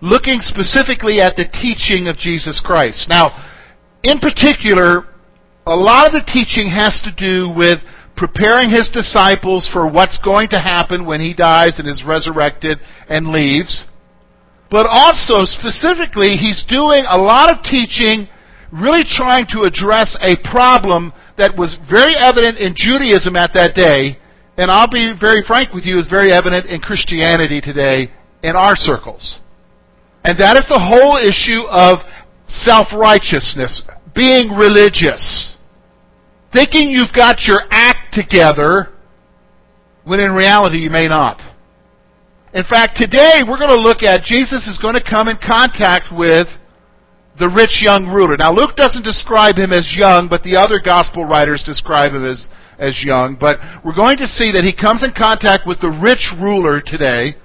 looking specifically at the teaching of Jesus Christ. Now, in particular, a lot of the teaching has to do with preparing his disciples for what's going to happen when he dies and is resurrected and leaves. But also, specifically, he's doing a lot of teaching really trying to address a problem that was very evident in Judaism at that day, and I'll be very frank with you, is very evident in Christianity today in our circles. And that is the whole issue of self-righteousness, being religious. Thinking you've got your act together when in reality you may not. In fact, today we're going to look at Jesus is going to come in contact with the rich young ruler. Now, Luke doesn't describe him as young, but the other gospel writers describe him as, as young. But we're going to see that he comes in contact with the rich ruler today.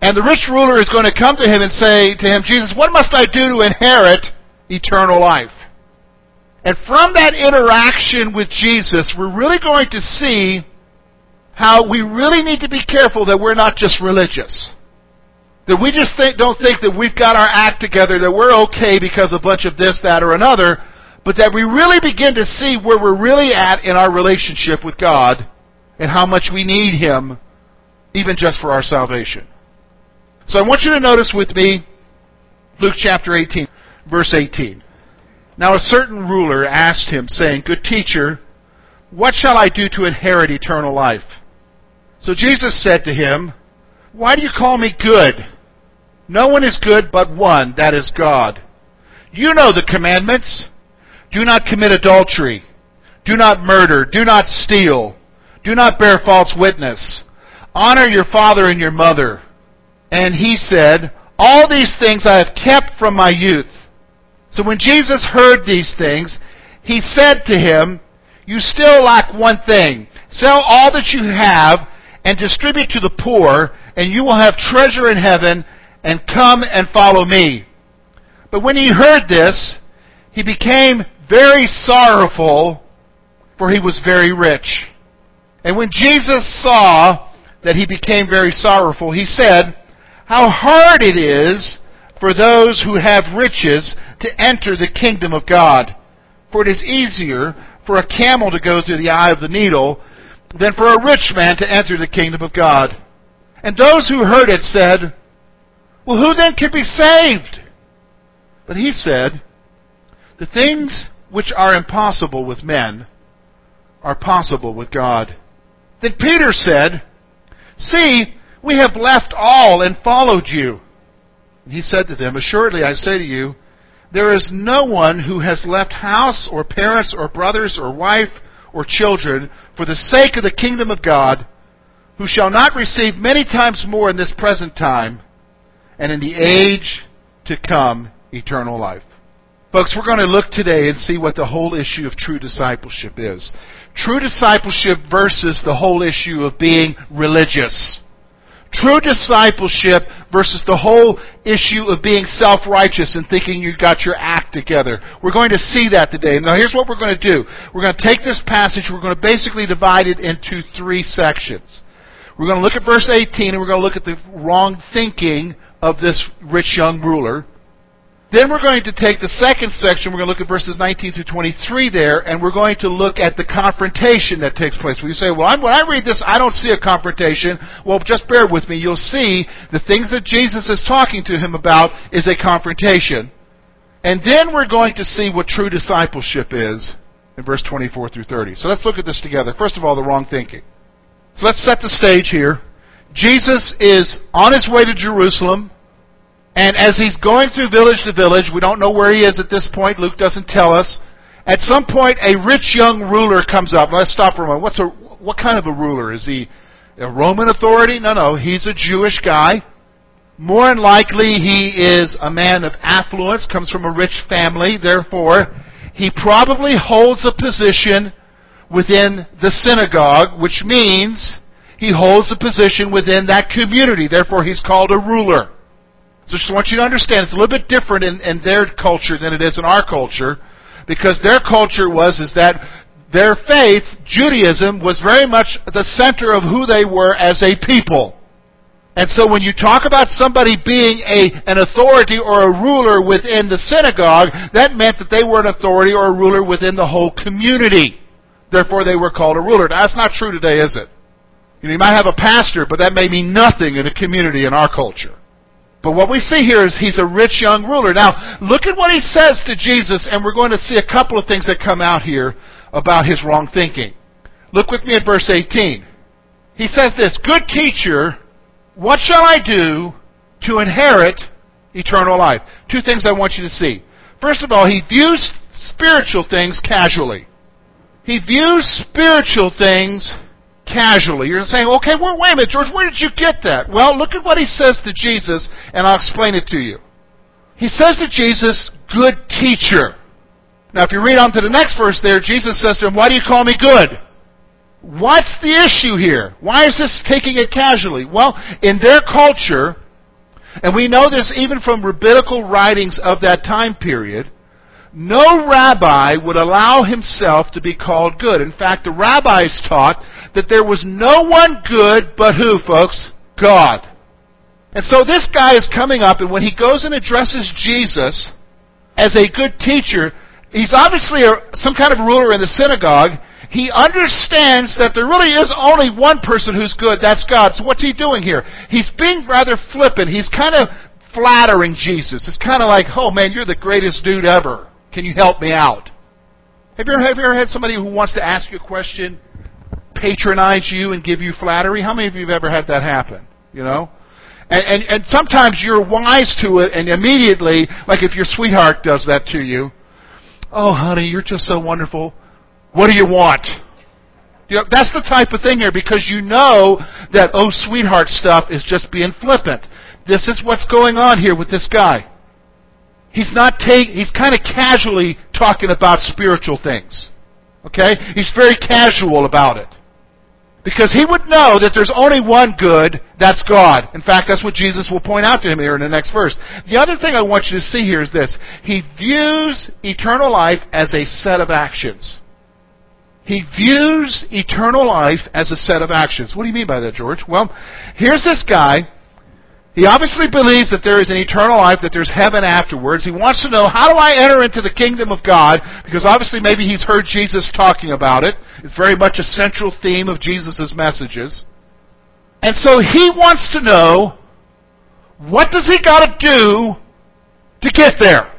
And the rich ruler is going to come to him and say to him, Jesus, what must I do to inherit eternal life? And from that interaction with Jesus, we're really going to see how we really need to be careful that we're not just religious. That we just think, don't think that we've got our act together, that we're okay because a bunch of this, that, or another, but that we really begin to see where we're really at in our relationship with God and how much we need Him, even just for our salvation. So I want you to notice with me Luke chapter 18, verse 18. Now a certain ruler asked him, saying, Good teacher, what shall I do to inherit eternal life? So Jesus said to him, Why do you call me good? No one is good but one, that is God. You know the commandments. Do not commit adultery. Do not murder. Do not steal. Do not bear false witness. Honor your father and your mother. And he said, All these things I have kept from my youth. So when Jesus heard these things, he said to him, You still lack one thing. Sell all that you have and distribute to the poor, and you will have treasure in heaven and come and follow me. But when he heard this, he became very sorrowful, for he was very rich. And when Jesus saw that he became very sorrowful, he said, How hard it is for those who have riches to enter the kingdom of God. For it is easier for a camel to go through the eye of the needle than for a rich man to enter the kingdom of God. And those who heard it said, well, who then can be saved? But he said, The things which are impossible with men are possible with God. Then Peter said, See, we have left all and followed you. And he said to them, Assuredly I say to you, there is no one who has left house or parents or brothers or wife or children for the sake of the kingdom of God who shall not receive many times more in this present time and in the age to come, eternal life. Folks, we're going to look today and see what the whole issue of true discipleship is. True discipleship versus the whole issue of being religious. True discipleship versus the whole issue of being self-righteous and thinking you got your act together. We're going to see that today. Now here's what we're going to do. We're going to take this passage, we're going to basically divide it into three sections. We're going to look at verse 18 and we're going to look at the wrong thinking of this rich young ruler. Then we're going to take the second section, we're going to look at verses 19 through 23 there, and we're going to look at the confrontation that takes place. When you say, well, I'm, when I read this, I don't see a confrontation. Well, just bear with me. You'll see the things that Jesus is talking to him about is a confrontation. And then we're going to see what true discipleship is in verse 24 through 30. So let's look at this together. First of all, the wrong thinking. So let's set the stage here. Jesus is on his way to Jerusalem, and as he's going through village to village, we don't know where he is at this point, Luke doesn't tell us. At some point, a rich young ruler comes up. Let's stop for a moment. What's a, what kind of a ruler? Is he a Roman authority? No, no, he's a Jewish guy. More than likely, he is a man of affluence, comes from a rich family, therefore, he probably holds a position within the synagogue, which means he holds a position within that community. Therefore, he's called a ruler. So I just want you to understand it's a little bit different in, in their culture than it is in our culture, because their culture was is that their faith, Judaism, was very much the center of who they were as a people. And so when you talk about somebody being a, an authority or a ruler within the synagogue, that meant that they were an authority or a ruler within the whole community. Therefore they were called a ruler. Now, that's not true today, is it? You, know, you might have a pastor, but that may mean nothing in a community in our culture. But what we see here is he's a rich young ruler. Now, look at what he says to Jesus, and we're going to see a couple of things that come out here about his wrong thinking. Look with me at verse 18. He says this, Good teacher, what shall I do to inherit eternal life? Two things I want you to see. First of all, he views spiritual things casually. He views spiritual things casually. You're saying, okay, well, wait a minute, George, where did you get that? Well, look at what he says to Jesus, and I'll explain it to you. He says to Jesus, good teacher. Now, if you read on to the next verse there, Jesus says to him, Why do you call me good? What's the issue here? Why is this taking it casually? Well, in their culture, and we know this even from rabbinical writings of that time period, no rabbi would allow himself to be called good. In fact, the rabbis taught that there was no one good but who, folks? God. And so this guy is coming up, and when he goes and addresses Jesus as a good teacher, he's obviously a, some kind of ruler in the synagogue. He understands that there really is only one person who's good, that's God. So what's he doing here? He's being rather flippant. He's kind of flattering Jesus. It's kind of like, oh man, you're the greatest dude ever. Can you help me out? Have you, ever, have you ever had somebody who wants to ask you a question, patronize you, and give you flattery? How many of you have ever had that happen? You know? And, and, and sometimes you're wise to it, and immediately, like if your sweetheart does that to you, Oh, honey, you're just so wonderful. What do you want? You know, that's the type of thing here because you know that, oh, sweetheart stuff is just being flippant. This is what's going on here with this guy. He's not take, he's kind of casually talking about spiritual things. Okay? He's very casual about it. Because he would know that there's only one good, that's God. In fact, that's what Jesus will point out to him here in the next verse. The other thing I want you to see here is this. He views eternal life as a set of actions. He views eternal life as a set of actions. What do you mean by that, George? Well, here's this guy he obviously believes that there is an eternal life, that there's heaven afterwards. He wants to know, how do I enter into the kingdom of God? Because obviously maybe he's heard Jesus talking about it. It's very much a central theme of Jesus' messages. And so he wants to know, what does he got to do to get there?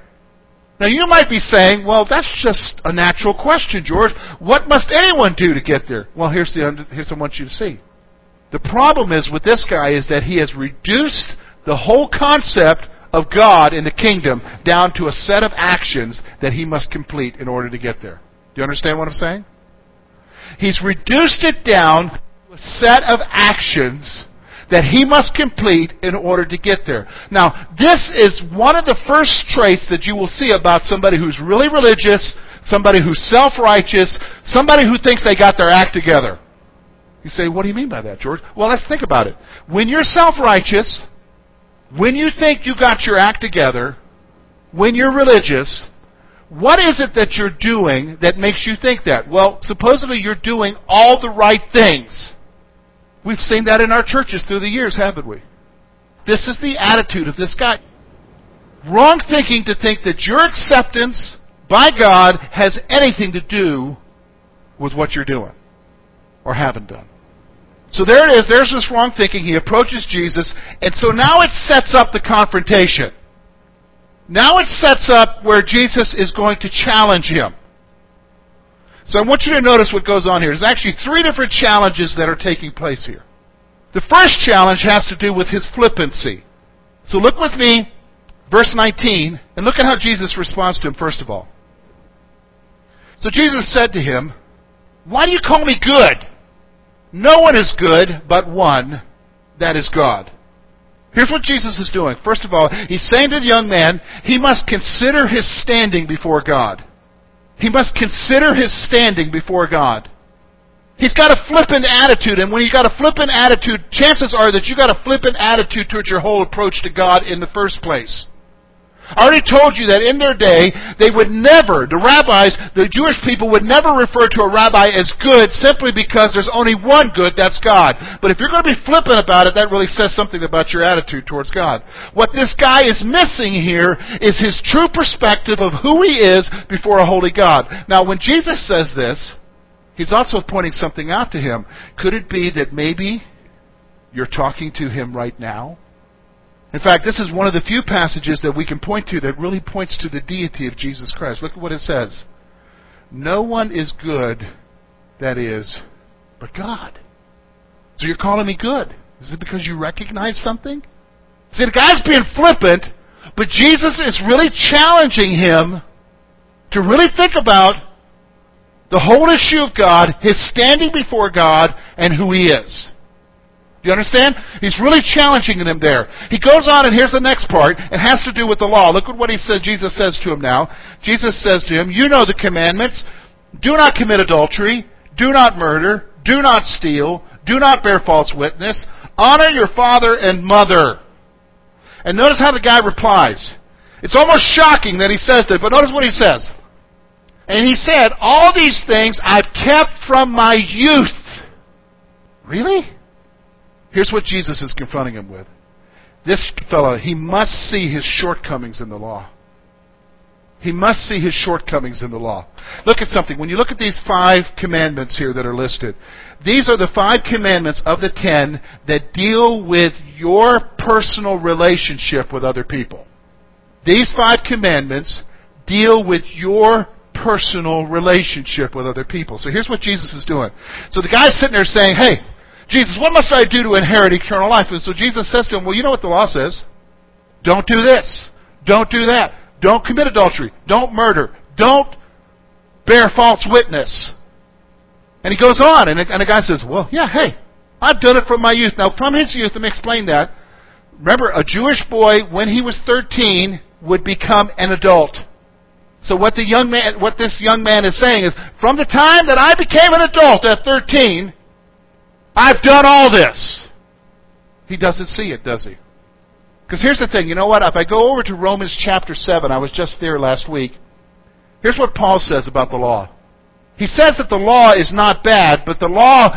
Now you might be saying, well, that's just a natural question, George. What must anyone do to get there? Well, here's the here's what I want you to see. The problem is with this guy is that he has reduced the whole concept of God in the kingdom down to a set of actions that he must complete in order to get there. Do you understand what I'm saying? He's reduced it down to a set of actions that he must complete in order to get there. Now, this is one of the first traits that you will see about somebody who's really religious, somebody who's self-righteous, somebody who thinks they got their act together. You say, what do you mean by that, George? Well, let's think about it. When you're self-righteous, when you think you got your act together, when you're religious, what is it that you're doing that makes you think that? Well, supposedly you're doing all the right things. We've seen that in our churches through the years, haven't we? This is the attitude of this guy. Wrong thinking to think that your acceptance by God has anything to do with what you're doing or haven't done. So there it is. There's this wrong thinking. He approaches Jesus. And so now it sets up the confrontation. Now it sets up where Jesus is going to challenge him. So I want you to notice what goes on here. There's actually three different challenges that are taking place here. The first challenge has to do with his flippancy. So look with me, verse 19, and look at how Jesus responds to him first of all. So Jesus said to him, Why do you call me good? No one is good but one, that is God. Here's what Jesus is doing. First of all, he's saying to the young man, he must consider his standing before God. He must consider his standing before God. He's got a flippant attitude, and when you've got a flippant attitude, chances are that you've got a flippant attitude towards your whole approach to God in the first place. I already told you that in their day, they would never, the rabbis, the Jewish people would never refer to a rabbi as good simply because there's only one good, that's God. But if you're going to be flippant about it, that really says something about your attitude towards God. What this guy is missing here is his true perspective of who he is before a holy God. Now, when Jesus says this, he's also pointing something out to him. Could it be that maybe you're talking to him right now? In fact, this is one of the few passages that we can point to that really points to the deity of Jesus Christ. Look at what it says. No one is good, that is, but God. So you're calling me good. Is it because you recognize something? See, the guy's being flippant, but Jesus is really challenging him to really think about the whole issue of God, his standing before God, and who he is. Do you understand? He's really challenging them there. He goes on, and here's the next part. It has to do with the law. Look at what he said. Jesus says to him now. Jesus says to him, "You know the commandments: Do not commit adultery. Do not murder. Do not steal. Do not bear false witness. Honor your father and mother." And notice how the guy replies. It's almost shocking that he says that, but notice what he says. And he said, "All these things I've kept from my youth." Really? Here's what Jesus is confronting him with. This fellow, he must see his shortcomings in the law. He must see his shortcomings in the law. Look at something. When you look at these five commandments here that are listed, these are the five commandments of the ten that deal with your personal relationship with other people. These five commandments deal with your personal relationship with other people. So here's what Jesus is doing. So the guy's sitting there saying, hey, Jesus, what must I do to inherit eternal life? And so Jesus says to him, Well, you know what the law says. Don't do this. Don't do that. Don't commit adultery. Don't murder. Don't bear false witness. And he goes on, and the guy says, Well, yeah, hey, I've done it from my youth. Now, from his youth, let me explain that. Remember, a Jewish boy, when he was 13, would become an adult. So what the young man, what this young man is saying is, from the time that I became an adult at 13, I've done all this. He doesn't see it, does he? Because here's the thing, you know what? If I go over to Romans chapter 7, I was just there last week. Here's what Paul says about the law. He says that the law is not bad, but the law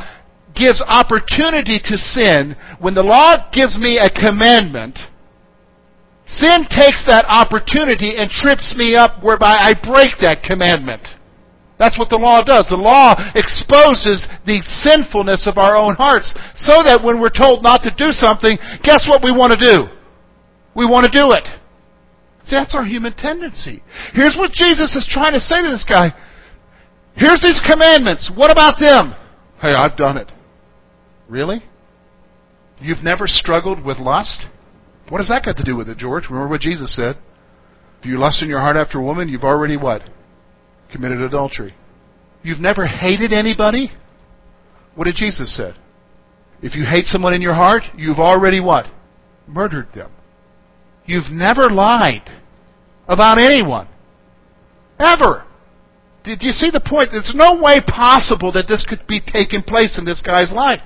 gives opportunity to sin. When the law gives me a commandment, sin takes that opportunity and trips me up whereby I break that commandment. That's what the law does. The law exposes the sinfulness of our own hearts so that when we're told not to do something, guess what we want to do? We want to do it. See, that's our human tendency. Here's what Jesus is trying to say to this guy. Here's these commandments. What about them? Hey, I've done it. Really? You've never struggled with lust? What has that got to do with it, George? Remember what Jesus said? If you lust in your heart after a woman, you've already what? Committed adultery. You've never hated anybody? What did Jesus say? If you hate someone in your heart, you've already what? Murdered them. You've never lied about anyone. Ever. Did you see the point? There's no way possible that this could be taking place in this guy's life.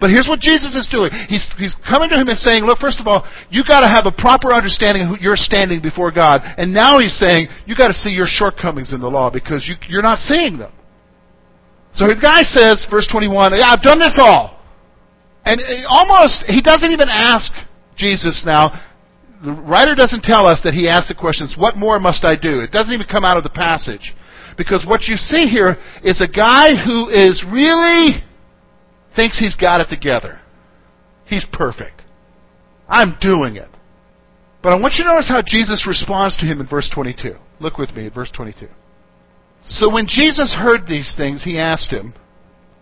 But here's what Jesus is doing. He's, he's coming to him and saying, look, first of all, you gotta have a proper understanding of who you're standing before God. And now he's saying, you gotta see your shortcomings in the law because you, you're not seeing them. So the guy says, verse 21, yeah, I've done this all. And almost, he doesn't even ask Jesus now. The writer doesn't tell us that he asked the questions, what more must I do? It doesn't even come out of the passage. Because what you see here is a guy who is really thinks he's got it together. He's perfect. I'm doing it. But I want you to notice how Jesus responds to him in verse 22. Look with me at verse 22. So when Jesus heard these things, he asked him,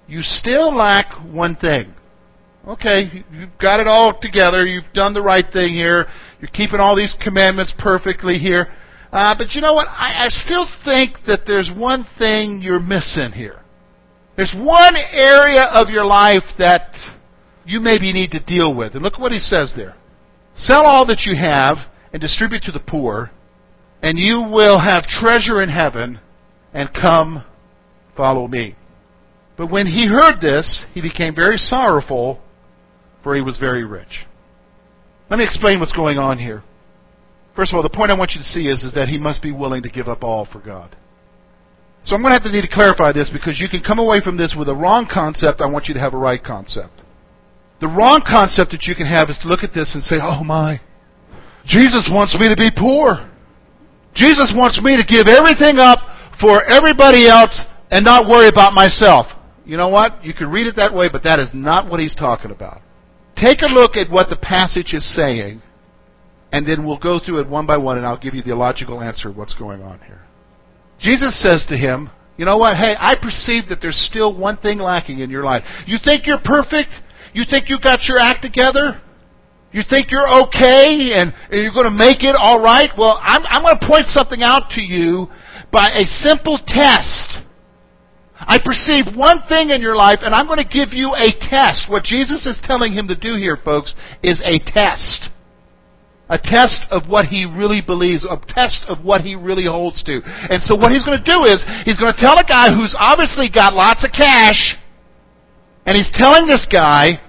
You still lack one thing. Okay, you've got it all together. You've done the right thing here. You're keeping all these commandments perfectly here. Uh, but you know what? I, I still think that there's one thing you're missing here. There's one area of your life that you maybe need to deal with. And look what he says there. Sell all that you have and distribute to the poor, and you will have treasure in heaven, and come follow me. But when he heard this, he became very sorrowful, for he was very rich. Let me explain what's going on here. First of all, the point I want you to see is, is that he must be willing to give up all for God. So I'm going to have to need to clarify this because you can come away from this with a wrong concept. I want you to have a right concept. The wrong concept that you can have is to look at this and say, oh my, Jesus wants me to be poor. Jesus wants me to give everything up for everybody else and not worry about myself. You know what? You can read it that way, but that is not what he's talking about. Take a look at what the passage is saying, and then we'll go through it one by one, and I'll give you the logical answer of what's going on here. Jesus says to him, You know what? Hey, I perceive that there's still one thing lacking in your life. You think you're perfect? You think you got your act together? You think you're okay and, and you're going to make it all right? Well, I'm, I'm going to point something out to you by a simple test. I perceive one thing in your life, and I'm going to give you a test. What Jesus is telling him to do here, folks, is a test. A test of what he really believes, a test of what he really holds to. And so what he's going to do is, he's going to tell a guy who's obviously got lots of cash, and he's telling this guy,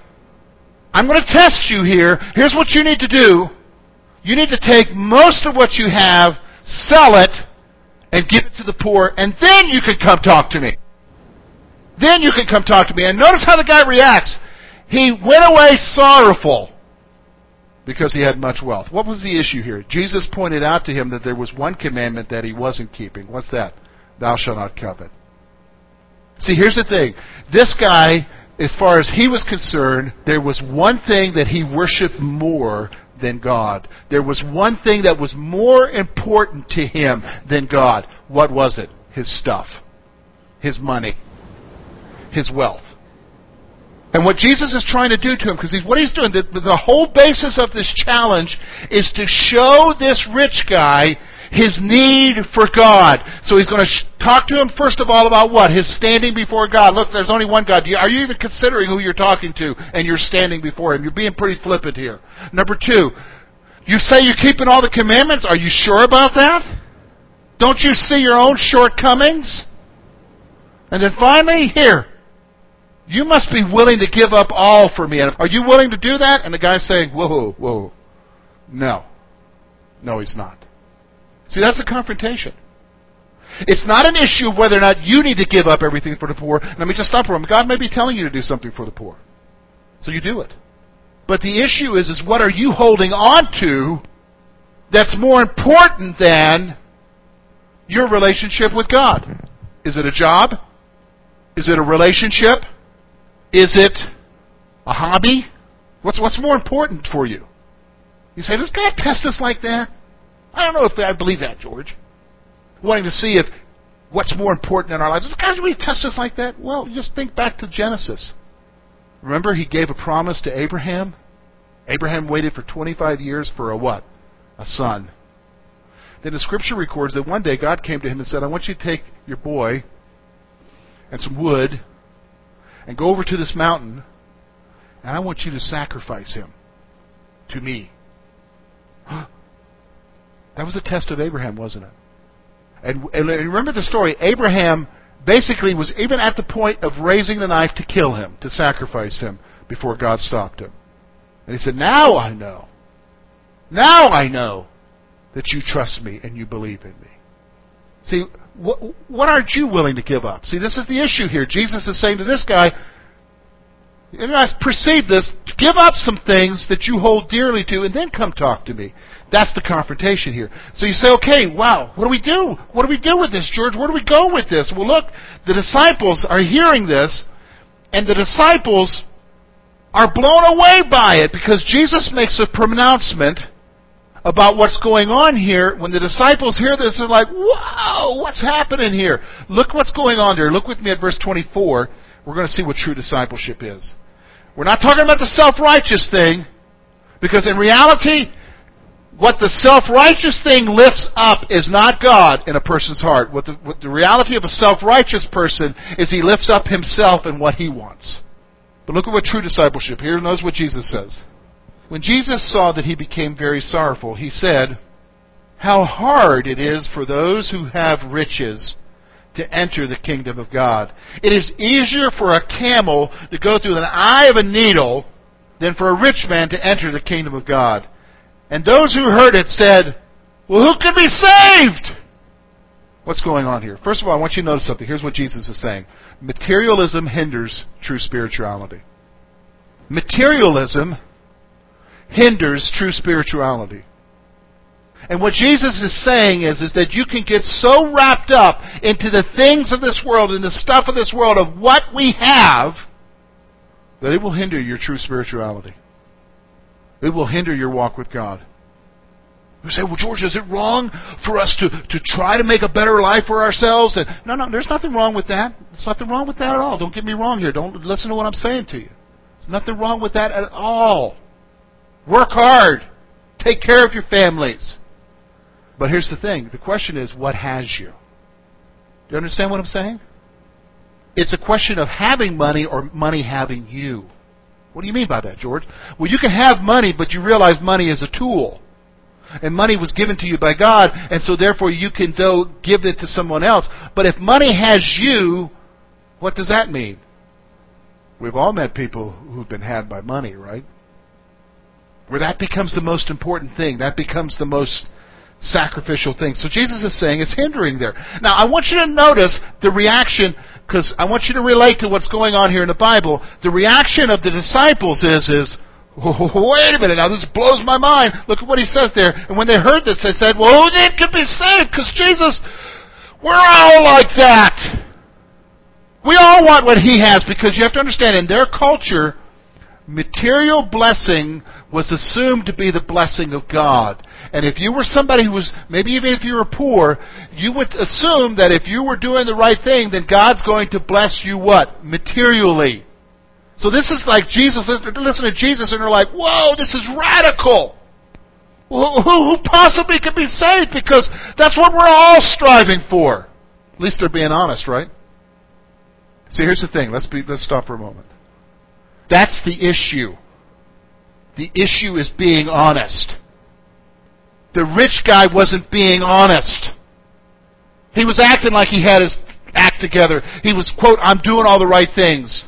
I'm going to test you here. Here's what you need to do. You need to take most of what you have, sell it, and give it to the poor, and then you can come talk to me. Then you can come talk to me. And notice how the guy reacts. He went away sorrowful because he had much wealth. What was the issue here? Jesus pointed out to him that there was one commandment that he wasn't keeping. What's that? Thou shalt not covet. See, here's the thing. This guy, as far as he was concerned, there was one thing that he worshiped more than God. There was one thing that was more important to him than God. What was it? His stuff. His money his wealth. And what Jesus is trying to do to him, because he's, what he's doing, the, the whole basis of this challenge is to show this rich guy his need for God. So he's going to sh- talk to him first of all about what? His standing before God. Look, there's only one God. Are you even considering who you're talking to and you're standing before him? You're being pretty flippant here. Number two, you say you're keeping all the commandments. Are you sure about that? Don't you see your own shortcomings? And then finally, here, you must be willing to give up all for me. Are you willing to do that? And the guy's saying, Whoa, whoa. No. No, he's not. See, that's a confrontation. It's not an issue of whether or not you need to give up everything for the poor. Let me just stop for a moment. God may be telling you to do something for the poor. So you do it. But the issue is, is what are you holding on to that's more important than your relationship with God? Is it a job? Is it a relationship? Is it a hobby? What's, what's more important for you? You say, does God test us like that? I don't know if I believe that, George. Wanting to see if what's more important in our lives. Does God really test us like that? Well, just think back to Genesis. Remember, he gave a promise to Abraham? Abraham waited for 25 years for a what? A son. Then the scripture records that one day God came to him and said, I want you to take your boy and some wood and go over to this mountain, and I want you to sacrifice him to me. that was a test of Abraham, wasn't it? And, and remember the story. Abraham basically was even at the point of raising the knife to kill him, to sacrifice him, before God stopped him. And he said, Now I know. Now I know that you trust me and you believe in me. See, what, what aren't you willing to give up? See, this is the issue here. Jesus is saying to this guy, and I perceive this, give up some things that you hold dearly to and then come talk to me. That's the confrontation here. So you say, okay, wow, what do we do? What do we do with this, George? Where do we go with this? Well, look, the disciples are hearing this, and the disciples are blown away by it because Jesus makes a pronouncement about what's going on here, when the disciples hear this, they're like, whoa, what's happening here? Look what's going on there. Look with me at verse 24. We're going to see what true discipleship is. We're not talking about the self-righteous thing, because in reality, what the self-righteous thing lifts up is not God in a person's heart. What the, what the reality of a self-righteous person is he lifts up himself and what he wants. But look at what true discipleship. Here, notice what Jesus says. When Jesus saw that he became very sorrowful, he said, How hard it is for those who have riches to enter the kingdom of God. It is easier for a camel to go through the eye of a needle than for a rich man to enter the kingdom of God. And those who heard it said, Well, who can be saved? What's going on here? First of all, I want you to notice something. Here's what Jesus is saying Materialism hinders true spirituality. Materialism hinders true spirituality. And what Jesus is saying is, is that you can get so wrapped up into the things of this world and the stuff of this world of what we have that it will hinder your true spirituality. It will hinder your walk with God. You say, well, George, is it wrong for us to, to try to make a better life for ourselves? And no, no, there's nothing wrong with that. There's nothing wrong with that at all. Don't get me wrong here. Don't listen to what I'm saying to you. There's nothing wrong with that at all. Work hard. Take care of your families. But here's the thing. The question is, what has you? Do you understand what I'm saying? It's a question of having money or money having you. What do you mean by that, George? Well, you can have money, but you realize money is a tool. And money was given to you by God, and so therefore you can go give it to someone else. But if money has you, what does that mean? We've all met people who've been had by money, right? Where that becomes the most important thing. That becomes the most sacrificial thing. So Jesus is saying it's hindering there. Now, I want you to notice the reaction, because I want you to relate to what's going on here in the Bible. The reaction of the disciples is, is, wait a minute, now this blows my mind. Look at what he says there. And when they heard this, they said, well, who then could be saved? Because Jesus, we're all like that. We all want what he has because you have to understand, in their culture, material blessing was assumed to be the blessing of God. And if you were somebody who was, maybe even if you were poor, you would assume that if you were doing the right thing, then God's going to bless you what? Materially. So this is like Jesus, listen to Jesus and they're like, whoa, this is radical. Who, who possibly could be saved? Because that's what we're all striving for. At least they're being honest, right? See, here's the thing. Let's be, let's stop for a moment. That's the issue. The issue is being honest. The rich guy wasn't being honest. He was acting like he had his act together. He was, quote, I'm doing all the right things.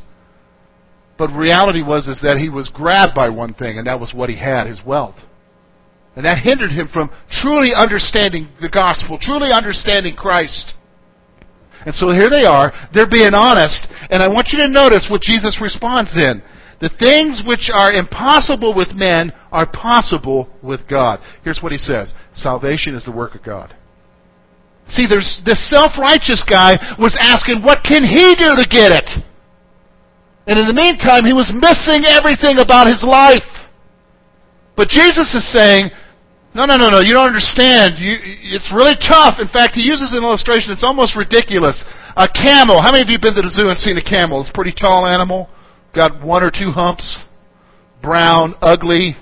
But reality was is that he was grabbed by one thing, and that was what he had, his wealth. And that hindered him from truly understanding the gospel, truly understanding Christ. And so here they are, they're being honest, and I want you to notice what Jesus responds then. The things which are impossible with men are possible with God. Here's what he says Salvation is the work of God. See, there's this self-righteous guy was asking, what can he do to get it? And in the meantime, he was missing everything about his life. But Jesus is saying, no, no, no, no, you don't understand. You, it's really tough. In fact, he uses an illustration, it's almost ridiculous. A camel. How many of you have been to the zoo and seen a camel? It's a pretty tall animal got one or two humps, brown, ugly.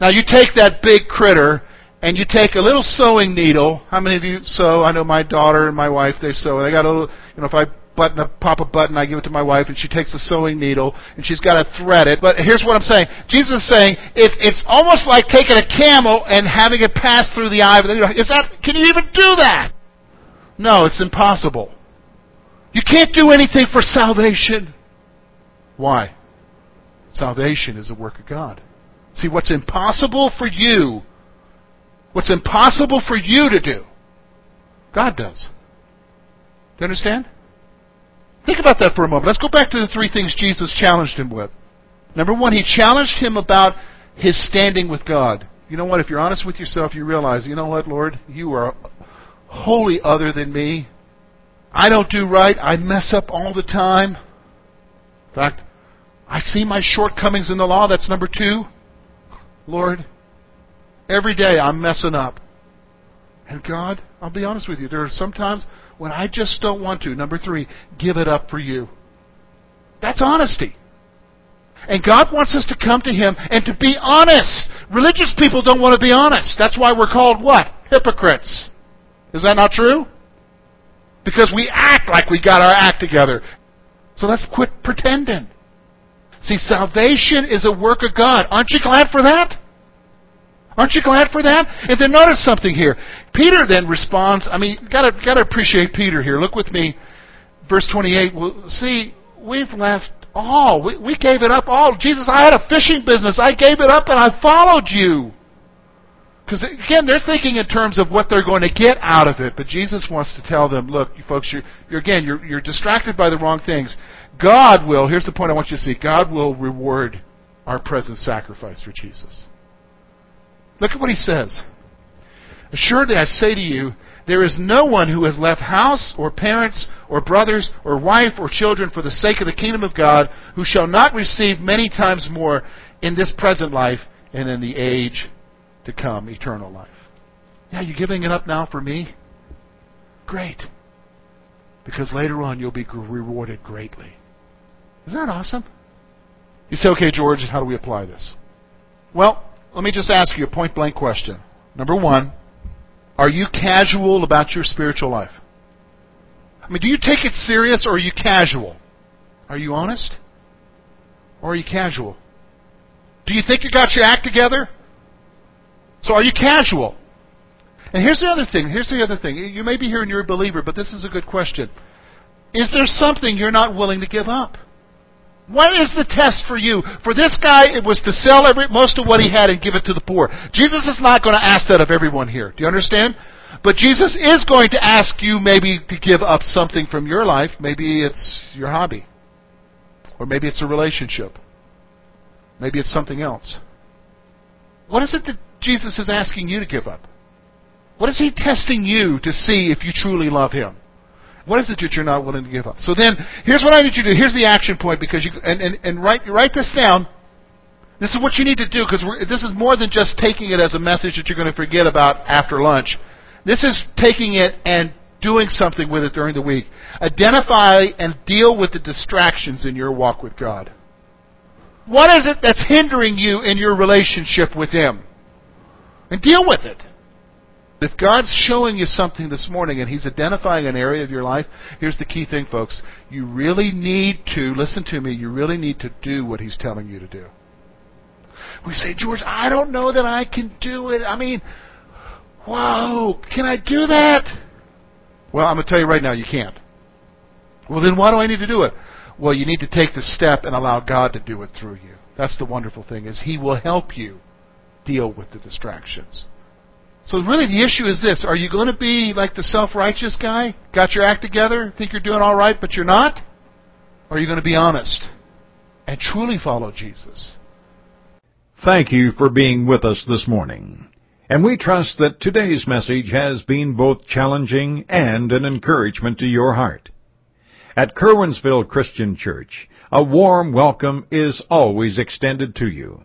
Now you take that big critter and you take a little sewing needle. How many of you sew? I know my daughter and my wife they sew. They got a little. You know, if I button a pop a button, I give it to my wife, and she takes the sewing needle and she's got to thread it. But here's what I'm saying: Jesus is saying it, it's almost like taking a camel and having it pass through the eye of the needle. Is that? Can you even do that? No, it's impossible. You can't do anything for salvation. Why? Salvation is a work of God. See, what's impossible for you, what's impossible for you to do, God does. Do you understand? Think about that for a moment. Let's go back to the three things Jesus challenged him with. Number one, he challenged him about his standing with God. You know what? If you're honest with yourself, you realize, you know what, Lord? You are wholly other than me. I don't do right. I mess up all the time. In fact, I see my shortcomings in the law. That's number two. Lord, every day I'm messing up. And God, I'll be honest with you, there are some times when I just don't want to. Number three, give it up for you. That's honesty. And God wants us to come to Him and to be honest. Religious people don't want to be honest. That's why we're called what? Hypocrites. Is that not true? Because we act like we got our act together. So let's quit pretending. See, salvation is a work of God. Aren't you glad for that? Aren't you glad for that? And then notice something here. Peter then responds. I mean, gotta gotta appreciate Peter here. Look with me, verse twenty-eight. Well, see, we've left all. We, we gave it up all. Jesus, I had a fishing business. I gave it up and I followed you. Because again, they're thinking in terms of what they're going to get out of it. But Jesus wants to tell them, look, you folks, you're, you're again, you're, you're distracted by the wrong things. God will. Here's the point I want you to see. God will reward our present sacrifice for Jesus. Look at what he says. Assuredly, I say to you, there is no one who has left house or parents or brothers or wife or children for the sake of the kingdom of God who shall not receive many times more in this present life and in the age to come, eternal life. Yeah, you're giving it up now for me? Great. Because later on you'll be rewarded greatly. Isn't that awesome? You say, okay, George, how do we apply this? Well, let me just ask you a point blank question. Number one, are you casual about your spiritual life? I mean, do you take it serious or are you casual? Are you honest? Or are you casual? Do you think you got your act together? So are you casual? And here's the other thing. Here's the other thing. You may be here and you're a believer, but this is a good question. Is there something you're not willing to give up? What is the test for you? For this guy, it was to sell every, most of what he had and give it to the poor. Jesus is not going to ask that of everyone here. Do you understand? But Jesus is going to ask you maybe to give up something from your life. Maybe it's your hobby. Or maybe it's a relationship. Maybe it's something else. What is it that Jesus is asking you to give up? What is he testing you to see if you truly love him? What is it that you're not willing to give up? So then, here's what I need you to do. Here's the action point because you and and, and write write this down. This is what you need to do because this is more than just taking it as a message that you're going to forget about after lunch. This is taking it and doing something with it during the week. Identify and deal with the distractions in your walk with God. What is it that's hindering you in your relationship with Him? And deal with it. If God's showing you something this morning and He's identifying an area of your life, here's the key thing, folks. You really need to, listen to me, you really need to do what He's telling you to do. We say, George, I don't know that I can do it. I mean, whoa, can I do that? Well, I'm going to tell you right now, you can't. Well, then why do I need to do it? Well, you need to take the step and allow God to do it through you. That's the wonderful thing is He will help you deal with the distractions. So really the issue is this. Are you going to be like the self-righteous guy? Got your act together? Think you're doing all right, but you're not? Or are you going to be honest and truly follow Jesus? Thank you for being with us this morning. And we trust that today's message has been both challenging and an encouragement to your heart. At Curwensville Christian Church, a warm welcome is always extended to you.